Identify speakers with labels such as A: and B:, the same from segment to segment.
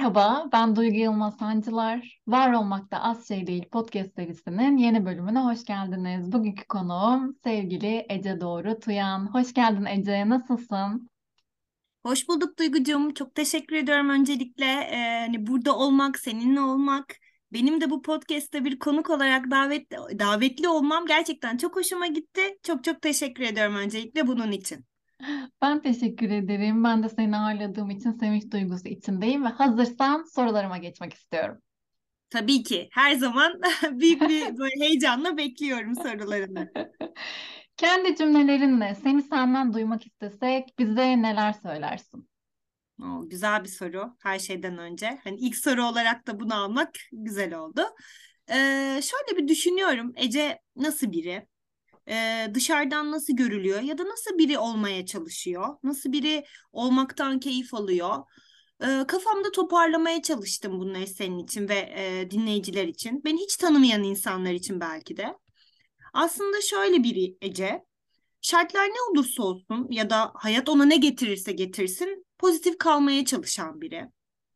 A: Merhaba, ben Duygu Yılmaz Sancılar. Var Olmakta Az Şey Değil podcast serisinin yeni bölümüne hoş geldiniz. Bugünkü konuğum sevgili Ece Doğru Tuyan. Hoş geldin Ece, nasılsın?
B: Hoş bulduk Duygucuğum. Çok teşekkür ediyorum öncelikle. Ee, hani burada olmak, seninle olmak, benim de bu podcast'te bir konuk olarak davetli, davetli olmam gerçekten çok hoşuma gitti. Çok çok teşekkür ediyorum öncelikle bunun için.
A: Ben teşekkür ederim. Ben de seni ağırladığım için sevinç duygusu içindeyim ve hazırsan sorularıma geçmek istiyorum.
B: Tabii ki. Her zaman büyük bir böyle heyecanla bekliyorum sorularını.
A: Kendi cümlelerinle seni senden duymak istesek bize neler söylersin?
B: O, güzel bir soru her şeyden önce. Hani ilk soru olarak da bunu almak güzel oldu. Ee, şöyle bir düşünüyorum. Ece nasıl biri? Ee, dışarıdan nasıl görülüyor? Ya da nasıl biri olmaya çalışıyor? Nasıl biri olmaktan keyif alıyor? Ee, kafamda toparlamaya çalıştım bunları senin için ve e, dinleyiciler için. Beni hiç tanımayan insanlar için belki de. Aslında şöyle biri Ece. Şartlar ne olursa olsun ya da hayat ona ne getirirse getirsin pozitif kalmaya çalışan biri.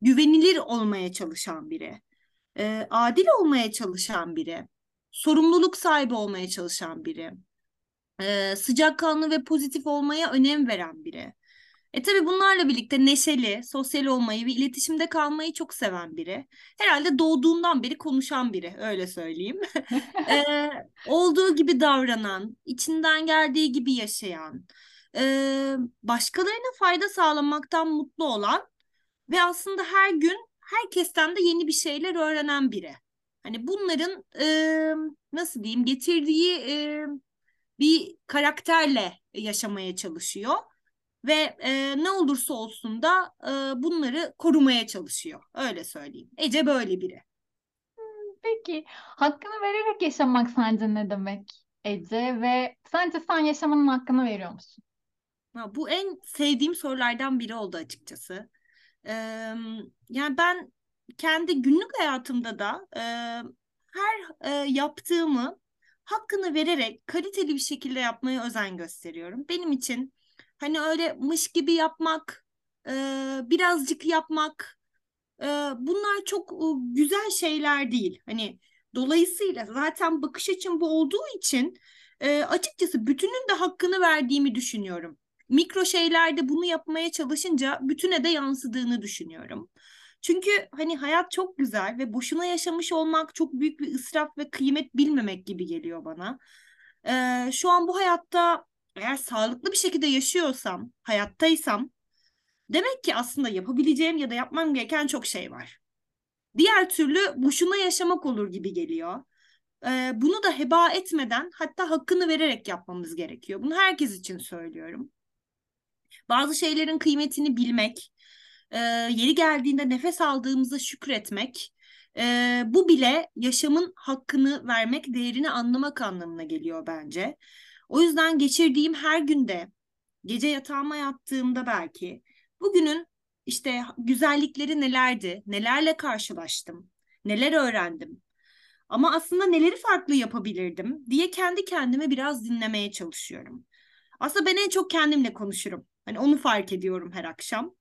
B: Güvenilir olmaya çalışan biri. E, adil olmaya çalışan biri. Sorumluluk sahibi olmaya çalışan biri. E, sıcakkanlı ve pozitif olmaya önem veren biri. E tabii bunlarla birlikte neşeli, sosyal olmayı ve iletişimde kalmayı çok seven biri. Herhalde doğduğundan beri konuşan biri, öyle söyleyeyim. e, olduğu gibi davranan, içinden geldiği gibi yaşayan, e, başkalarına fayda sağlamaktan mutlu olan ve aslında her gün herkesten de yeni bir şeyler öğrenen biri. Hani bunların e, nasıl diyeyim getirdiği e, bir karakterle yaşamaya çalışıyor ve e, ne olursa olsun da e, bunları korumaya çalışıyor. Öyle söyleyeyim. Ece böyle biri.
A: Peki hakkını vererek yaşamak sence ne demek Ece ve sence sen yaşamanın hakkını veriyor musun?
B: Ha, bu en sevdiğim sorulardan biri oldu açıkçası. Ee, yani ben kendi günlük hayatımda da e, her e, yaptığımı hakkını vererek kaliteli bir şekilde yapmaya özen gösteriyorum. Benim için Hani öyle mış gibi yapmak, e, birazcık yapmak e, bunlar çok e, güzel şeyler değil. Hani dolayısıyla zaten bakış açım bu olduğu için e, açıkçası bütünün de hakkını verdiğimi düşünüyorum. Mikro şeylerde bunu yapmaya çalışınca bütüne de yansıdığını düşünüyorum. Çünkü hani hayat çok güzel ve boşuna yaşamış olmak çok büyük bir ısraf ve kıymet bilmemek gibi geliyor bana. Ee, şu an bu hayatta eğer sağlıklı bir şekilde yaşıyorsam, hayattaysam demek ki aslında yapabileceğim ya da yapmam gereken çok şey var. Diğer türlü boşuna yaşamak olur gibi geliyor. Ee, bunu da heba etmeden hatta hakkını vererek yapmamız gerekiyor. Bunu herkes için söylüyorum. Bazı şeylerin kıymetini bilmek, e, yeri geldiğinde nefes aldığımızda şükretmek, e, bu bile yaşamın hakkını vermek, değerini anlamak anlamına geliyor bence. O yüzden geçirdiğim her günde, gece yatağıma yattığımda belki bugünün işte güzellikleri nelerdi, nelerle karşılaştım, neler öğrendim. Ama aslında neleri farklı yapabilirdim diye kendi kendime biraz dinlemeye çalışıyorum. Aslında ben en çok kendimle konuşurum. Hani onu fark ediyorum her akşam.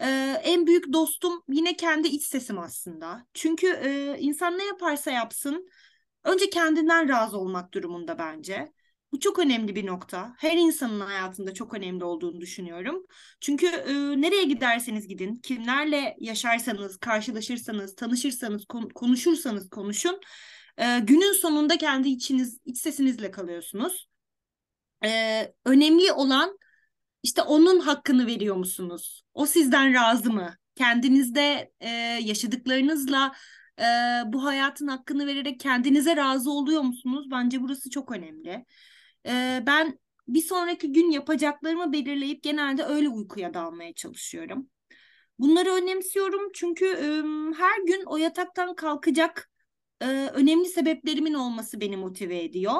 B: Ee, en büyük dostum yine kendi iç sesim aslında. Çünkü e, insan ne yaparsa yapsın önce kendinden razı olmak durumunda bence. Bu çok önemli bir nokta. Her insanın hayatında çok önemli olduğunu düşünüyorum. Çünkü e, nereye giderseniz gidin, kimlerle yaşarsanız, karşılaşırsanız, tanışırsanız, kon- konuşursanız konuşun, e, günün sonunda kendi içiniz, iç sesinizle kalıyorsunuz. E, önemli olan işte onun hakkını veriyor musunuz? O sizden razı mı? Kendinizde e, yaşadıklarınızla e, bu hayatın hakkını vererek kendinize razı oluyor musunuz? Bence burası çok önemli e, ben bir sonraki gün yapacaklarımı belirleyip genelde öyle uykuya dalmaya çalışıyorum. Bunları önemsiyorum çünkü e, her gün o yataktan kalkacak e, önemli sebeplerimin olması beni motive ediyor.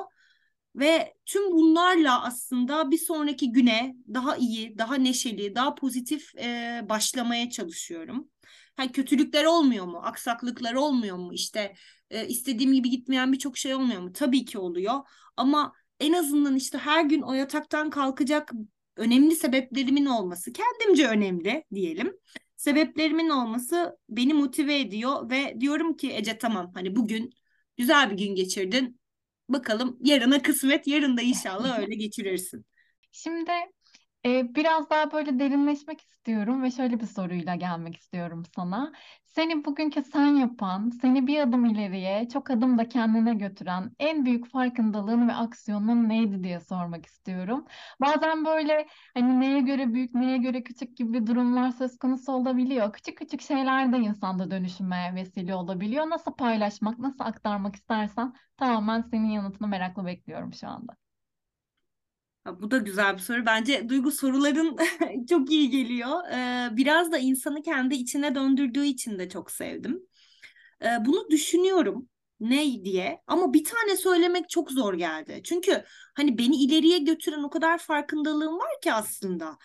B: Ve tüm bunlarla aslında bir sonraki güne daha iyi, daha neşeli, daha pozitif e, başlamaya çalışıyorum. Ha, kötülükler olmuyor mu? Aksaklıklar olmuyor mu? İşte e, istediğim gibi gitmeyen birçok şey olmuyor mu? Tabii ki oluyor. Ama en azından işte her gün o yataktan kalkacak önemli sebeplerimin olması kendimce önemli diyelim. sebeplerimin olması beni motive ediyor ve diyorum ki Ece tamam hani bugün güzel bir gün geçirdin. Bakalım yarına kısmet, yarın da inşallah öyle geçirirsin.
A: Şimdi e, biraz daha böyle derinleşmek istiyorum ve şöyle bir soruyla gelmek istiyorum sana. Seni bugünkü sen yapan, seni bir adım ileriye, çok adım da kendine götüren en büyük farkındalığın ve aksiyonun neydi diye sormak istiyorum. Bazen böyle hani neye göre büyük, neye göre küçük gibi durumlar söz konusu olabiliyor. Küçük küçük şeyler de insanda dönüşüme vesile olabiliyor. Nasıl paylaşmak, nasıl aktarmak istersen tamamen senin yanıtını merakla bekliyorum şu anda.
B: Bu da güzel bir soru. Bence duygu soruların çok iyi geliyor. Ee, biraz da insanı kendi içine döndürdüğü için de çok sevdim. Ee, bunu düşünüyorum ne diye ama bir tane söylemek çok zor geldi. Çünkü hani beni ileriye götüren o kadar farkındalığım var ki aslında.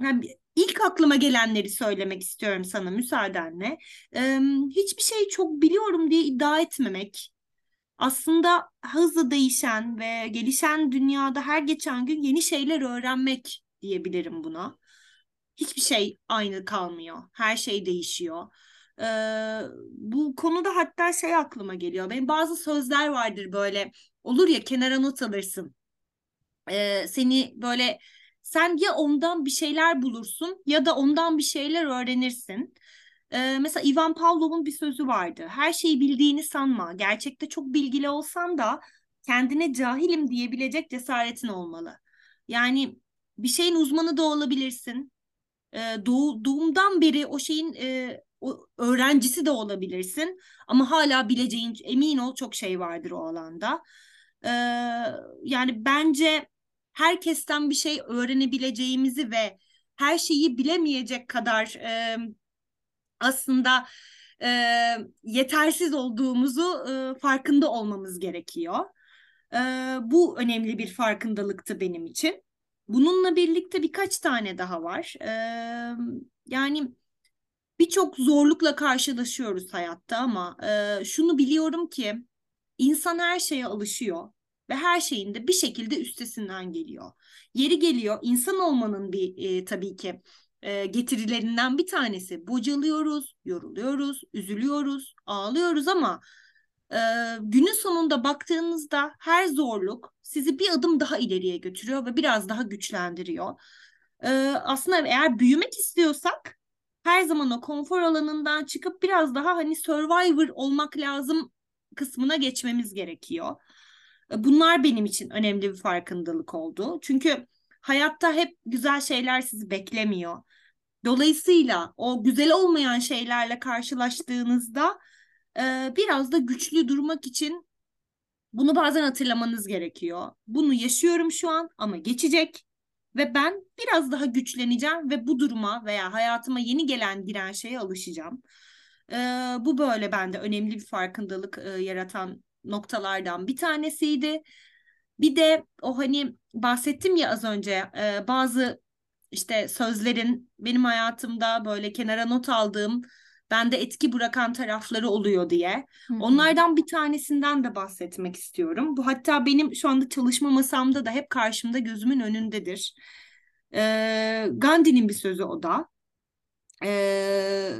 B: Yani ilk aklıma gelenleri söylemek istiyorum sana müsaadenle. Hiçbir şeyi çok biliyorum diye iddia etmemek aslında hızlı değişen ve gelişen dünyada her geçen gün yeni şeyler öğrenmek diyebilirim buna. Hiçbir şey aynı kalmıyor. Her şey değişiyor. Ee, bu konuda hatta şey aklıma geliyor. Benim bazı sözler vardır böyle olur ya kenara not alırsın. Ee, seni böyle sen ya ondan bir şeyler bulursun ya da ondan bir şeyler öğrenirsin. Ee, mesela Ivan Pavlov'un bir sözü vardı. Her şeyi bildiğini sanma. Gerçekte çok bilgili olsan da kendine cahilim diyebilecek cesaretin olmalı. Yani bir şeyin uzmanı da olabilirsin. Ee, doğ, doğumdan beri o şeyin e, o öğrencisi de olabilirsin. Ama hala bileceğin emin ol çok şey vardır o alanda. Ee, yani bence herkesten bir şey öğrenebileceğimizi ve her şeyi bilemeyecek kadar e, aslında e, yetersiz olduğumuzu e, farkında olmamız gerekiyor. E, bu önemli bir farkındalıktı benim için. Bununla birlikte birkaç tane daha var. E, yani birçok zorlukla karşılaşıyoruz hayatta ama e, şunu biliyorum ki insan her şeye alışıyor ve her şeyin de bir şekilde üstesinden geliyor. Yeri geliyor insan olmanın bir e, tabii ki e, getirilerinden bir tanesi. Bocalıyoruz, yoruluyoruz, üzülüyoruz, ağlıyoruz ama e, günün sonunda baktığınızda her zorluk sizi bir adım daha ileriye götürüyor ve biraz daha güçlendiriyor. E, aslında eğer büyümek istiyorsak her zaman o konfor alanından çıkıp biraz daha hani survivor olmak lazım kısmına geçmemiz gerekiyor. Bunlar benim için önemli bir farkındalık oldu. Çünkü hayatta hep güzel şeyler sizi beklemiyor. Dolayısıyla o güzel olmayan şeylerle karşılaştığınızda e, biraz da güçlü durmak için bunu bazen hatırlamanız gerekiyor. Bunu yaşıyorum şu an ama geçecek ve ben biraz daha güçleneceğim ve bu duruma veya hayatıma yeni gelen giren şeye alışacağım. E, bu böyle bende önemli bir farkındalık e, yaratan noktalardan bir tanesiydi. Bir de o hani bahsettim ya az önce e, bazı işte sözlerin benim hayatımda böyle kenara not aldığım bende etki bırakan tarafları oluyor diye. Onlardan bir tanesinden de bahsetmek istiyorum. Bu hatta benim şu anda çalışma masamda da hep karşımda gözümün önündedir. Ee, Gandhi'nin bir sözü o da. Ee,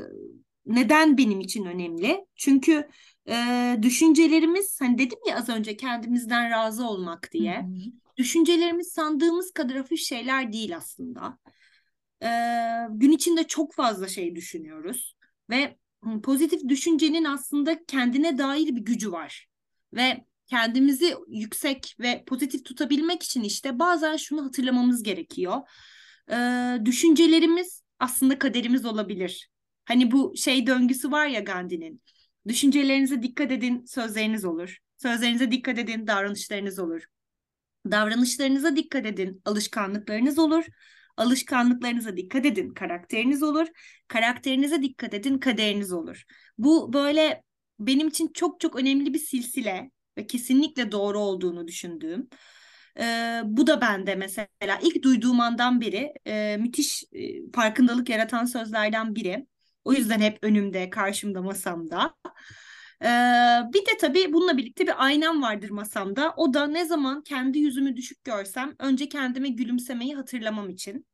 B: neden benim için önemli? Çünkü e, düşüncelerimiz hani dedim ya az önce kendimizden razı olmak diye. Hı hı. Düşüncelerimiz sandığımız kadar hafif şeyler değil aslında. Ee, gün içinde çok fazla şey düşünüyoruz ve pozitif düşüncenin aslında kendine dair bir gücü var. Ve kendimizi yüksek ve pozitif tutabilmek için işte bazen şunu hatırlamamız gerekiyor. Ee, düşüncelerimiz aslında kaderimiz olabilir. Hani bu şey döngüsü var ya Gandhi'nin. Düşüncelerinize dikkat edin, sözleriniz olur. Sözlerinize dikkat edin, davranışlarınız olur. Davranışlarınıza dikkat edin, alışkanlıklarınız olur. Alışkanlıklarınıza dikkat edin, karakteriniz olur. Karakterinize dikkat edin, kaderiniz olur. Bu böyle benim için çok çok önemli bir silsile ve kesinlikle doğru olduğunu düşündüğüm. Ee, bu da bende mesela ilk duyduğum andan beri e, müthiş e, farkındalık yaratan sözlerden biri. O yüzden hep önümde, karşımda, masamda. Ee, bir de tabii bununla birlikte bir aynam vardır masamda. O da ne zaman kendi yüzümü düşük görsem önce kendime gülümsemeyi hatırlamam için.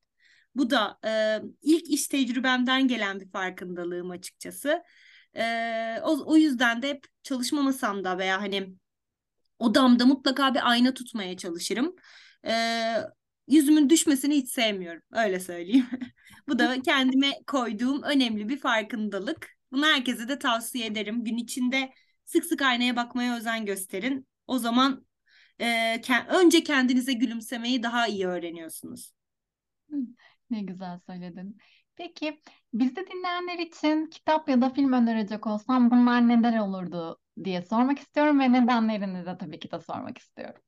B: Bu da e, ilk iş tecrübemden gelen bir farkındalığım açıkçası. E, o, o yüzden de hep çalışma masamda veya hani odamda mutlaka bir ayna tutmaya çalışırım. E, yüzümün düşmesini hiç sevmiyorum. Öyle söyleyeyim. Bu da kendime koyduğum önemli bir farkındalık. Bunu herkese de tavsiye ederim. Gün içinde sık sık aynaya bakmaya özen gösterin. O zaman e, önce kendinize gülümsemeyi daha iyi öğreniyorsunuz.
A: Ne güzel söyledin. Peki bizde dinleyenler için kitap ya da film önerecek olsam bunlar neler olurdu diye sormak istiyorum ve nedenlerini de tabii ki de sormak istiyorum.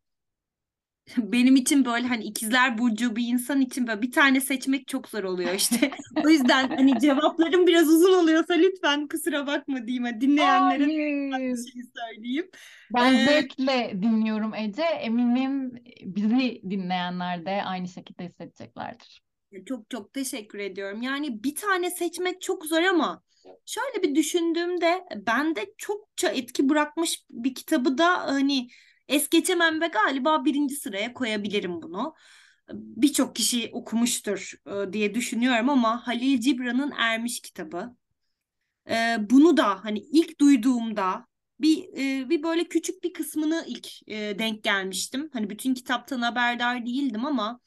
B: benim için böyle hani ikizler burcu bir insan için böyle bir tane seçmek çok zor oluyor işte. o yüzden hani cevaplarım biraz uzun oluyorsa lütfen kusura bakma diyeyim. Dinleyenlere bir şey söyleyeyim.
A: Ben ee, zevkle dinliyorum Ece. Eminim bizi dinleyenler de aynı şekilde hissedeceklerdir.
B: Çok çok teşekkür ediyorum. Yani bir tane seçmek çok zor ama şöyle bir düşündüğümde bende çokça etki bırakmış bir kitabı da hani es geçemem ve galiba birinci sıraya koyabilirim bunu. Birçok kişi okumuştur e, diye düşünüyorum ama Halil Cibran'ın Ermiş kitabı. E, bunu da hani ilk duyduğumda bir e, bir böyle küçük bir kısmını ilk denk gelmiştim. Hani bütün kitaptan haberdar değildim ama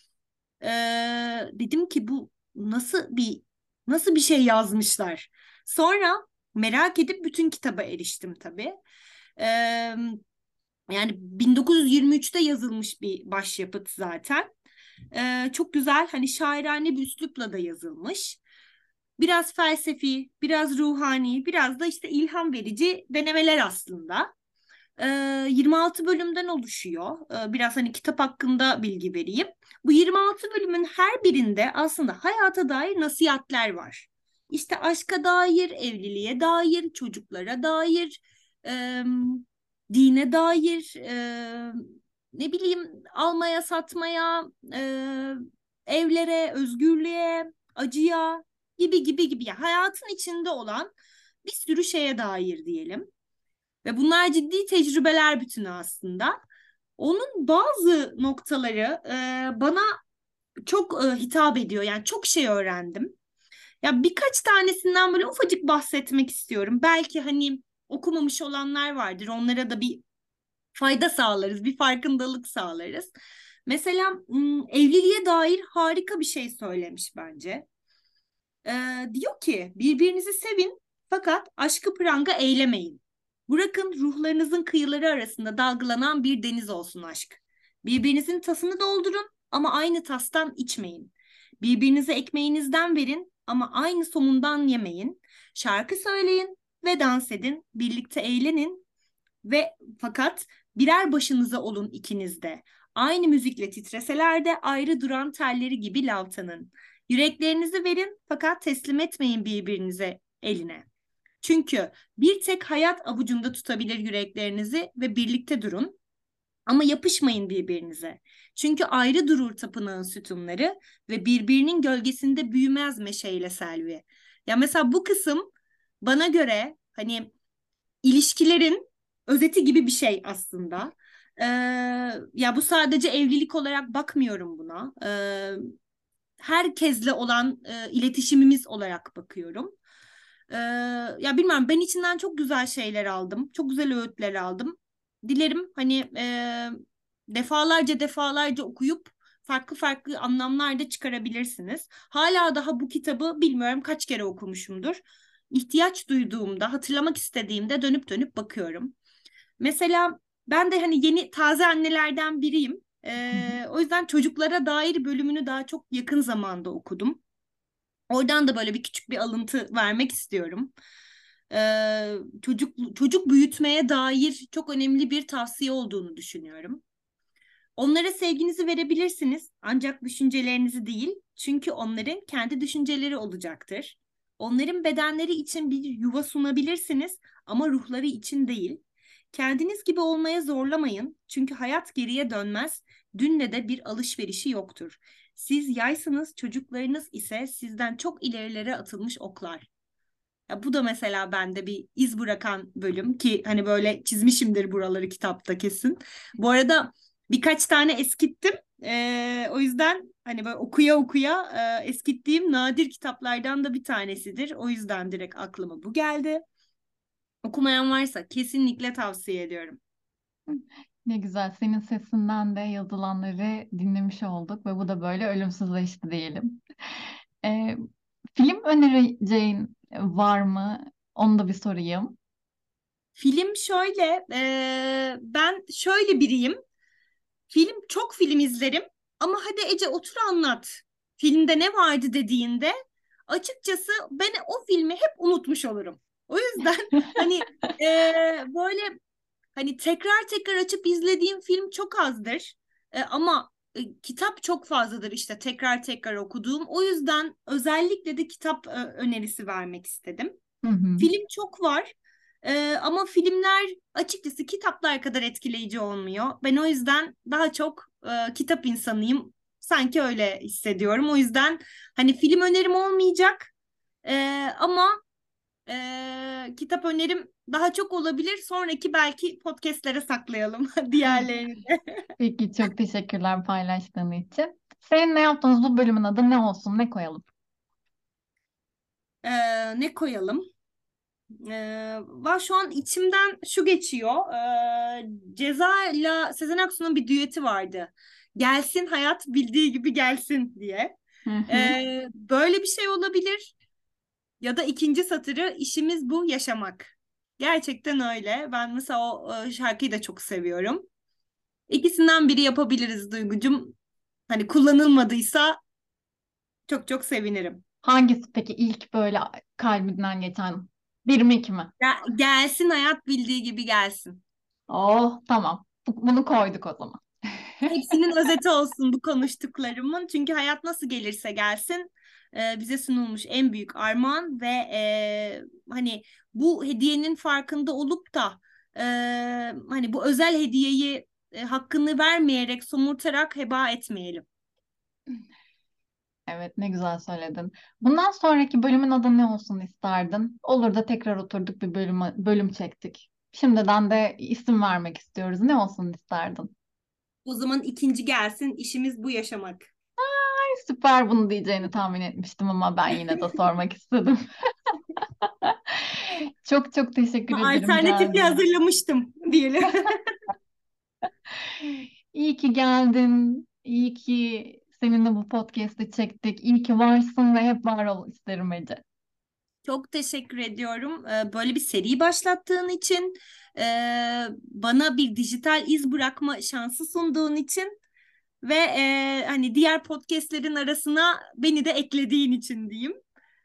B: dedim ki bu nasıl bir nasıl bir şey yazmışlar. Sonra merak edip bütün kitaba eriştim tabii. Yani 1923'te yazılmış bir başyapıt zaten. Ee, çok güzel hani şairane bir üslupla da yazılmış. Biraz felsefi, biraz ruhani, biraz da işte ilham verici denemeler aslında. Ee, 26 bölümden oluşuyor. Ee, biraz hani kitap hakkında bilgi vereyim. Bu 26 bölümün her birinde aslında hayata dair nasihatler var. İşte aşka dair, evliliğe dair, çocuklara dair, dine dair e, ne bileyim almaya satmaya e, evlere özgürlüğe acıya gibi gibi gibi. Yani hayatın içinde olan bir sürü şeye dair diyelim. Ve bunlar ciddi tecrübeler bütünü aslında. Onun bazı noktaları e, bana çok e, hitap ediyor. Yani çok şey öğrendim. Ya birkaç tanesinden böyle ufacık bahsetmek istiyorum. Belki hani okumamış olanlar vardır. Onlara da bir fayda sağlarız, bir farkındalık sağlarız. Mesela evliliğe dair harika bir şey söylemiş bence. Ee, diyor ki birbirinizi sevin fakat aşkı pranga eylemeyin. Bırakın ruhlarınızın kıyıları arasında dalgalanan bir deniz olsun aşk. Birbirinizin tasını doldurun ama aynı tastan içmeyin. Birbirinize ekmeğinizden verin ama aynı somundan yemeyin. Şarkı söyleyin ve dans edin, birlikte eğlenin ve fakat birer başınıza olun ikiniz de. Aynı müzikle titreseler de ayrı duran telleri gibi lavtanın. Yüreklerinizi verin fakat teslim etmeyin birbirinize eline. Çünkü bir tek hayat avucunda tutabilir yüreklerinizi ve birlikte durun. Ama yapışmayın birbirinize. Çünkü ayrı durur tapınağın sütunları ve birbirinin gölgesinde büyümez meşeyle selvi. Ya mesela bu kısım bana göre hani ilişkilerin özeti gibi bir şey aslında. Ee, ya bu sadece evlilik olarak bakmıyorum buna. Ee, herkesle olan e, iletişimimiz olarak bakıyorum. Ee, ya bilmem ben içinden çok güzel şeyler aldım. Çok güzel öğütler aldım. Dilerim hani e, defalarca defalarca okuyup farklı farklı anlamlar da çıkarabilirsiniz. Hala daha bu kitabı bilmiyorum kaç kere okumuşumdur ihtiyaç duyduğumda, hatırlamak istediğimde dönüp dönüp bakıyorum. Mesela ben de hani yeni taze annelerden biriyim. Ee, o yüzden çocuklara dair bölümünü daha çok yakın zamanda okudum. Oradan da böyle bir küçük bir alıntı vermek istiyorum. Ee, çocuk çocuk büyütmeye dair çok önemli bir tavsiye olduğunu düşünüyorum. Onlara sevginizi verebilirsiniz ancak düşüncelerinizi değil. Çünkü onların kendi düşünceleri olacaktır. Onların bedenleri için bir yuva sunabilirsiniz ama ruhları için değil. Kendiniz gibi olmaya zorlamayın çünkü hayat geriye dönmez. Dünle de bir alışverişi yoktur. Siz yaysınız, çocuklarınız ise sizden çok ilerilere atılmış oklar. Ya bu da mesela bende bir iz bırakan bölüm ki hani böyle çizmişimdir buraları kitapta kesin. Bu arada birkaç tane eskittim. Ee, o yüzden hani böyle okuya okuya e, eskittiğim nadir kitaplardan da bir tanesidir. O yüzden direkt aklıma bu geldi. Okumayan varsa kesinlikle tavsiye ediyorum.
A: Ne güzel. Senin sesinden de yazılanları dinlemiş olduk ve bu da böyle ölümsüzleşti diyelim. Ee, film önereceğin var mı? Onu da bir sorayım.
B: Film şöyle, e, ben şöyle biriyim. Film çok film izlerim ama hadi Ece otur anlat. Filmde ne vardı dediğinde açıkçası ben o filmi hep unutmuş olurum. O yüzden hani e, böyle hani tekrar tekrar açıp izlediğim film çok azdır. E, ama e, kitap çok fazladır işte tekrar tekrar okuduğum. O yüzden özellikle de kitap e, önerisi vermek istedim.
A: Hı hı.
B: Film çok var. Ee, ama filmler açıkçası kitaplar kadar etkileyici olmuyor. Ben o yüzden daha çok e, kitap insanıyım. Sanki öyle hissediyorum. O yüzden hani film önerim olmayacak. Ee, ama e, kitap önerim daha çok olabilir. Sonraki belki podcastlere saklayalım diğerlerini de.
A: Peki çok teşekkürler paylaştığın için. Senin ne yaptığınız bu bölümün adı ne olsun? Ne koyalım?
B: Ee, ne koyalım? Ee, var şu an içimden şu geçiyor. Ee, Ceza ile Sezen Aksu'nun bir düeti vardı. Gelsin hayat bildiği gibi gelsin diye. Ee, böyle bir şey olabilir. Ya da ikinci satırı işimiz bu yaşamak. Gerçekten öyle. Ben mesela o şarkıyı da çok seviyorum. İkisinden biri yapabiliriz Duygucum. Hani kullanılmadıysa çok çok sevinirim.
A: Hangisi peki ilk böyle kalbinden geçen? Bir mi iki mi?
B: Ya, gelsin hayat bildiği gibi gelsin.
A: Oh tamam. Bu- Bunu koyduk o zaman.
B: Hepsinin özeti olsun bu konuştuklarımın. Çünkü hayat nasıl gelirse gelsin e, bize sunulmuş en büyük armağan ve e, hani bu hediyenin farkında olup da e, hani bu özel hediyeyi e, hakkını vermeyerek somurtarak heba etmeyelim.
A: Evet ne güzel söyledin. Bundan sonraki bölümün adı ne olsun isterdin? Olur da tekrar oturduk bir bölüm, bölüm çektik. Şimdiden de isim vermek istiyoruz. Ne olsun isterdin?
B: O zaman ikinci gelsin işimiz bu yaşamak.
A: Ay, süper bunu diyeceğini tahmin etmiştim ama ben yine de sormak istedim. Çok çok teşekkür ederim
B: Alternatifi
A: geldiğin
B: hazırlamıştım diyelim.
A: İyi ki geldin. İyi ki seninle bu podcast'i çektik. İyi ki varsın ve hep var ol isterim Ece.
B: Çok teşekkür ediyorum. Ee, Böyle bir seri başlattığın için, e, bana bir dijital iz bırakma şansı sunduğun için ve e, hani diğer podcastlerin arasına beni de eklediğin için diyeyim.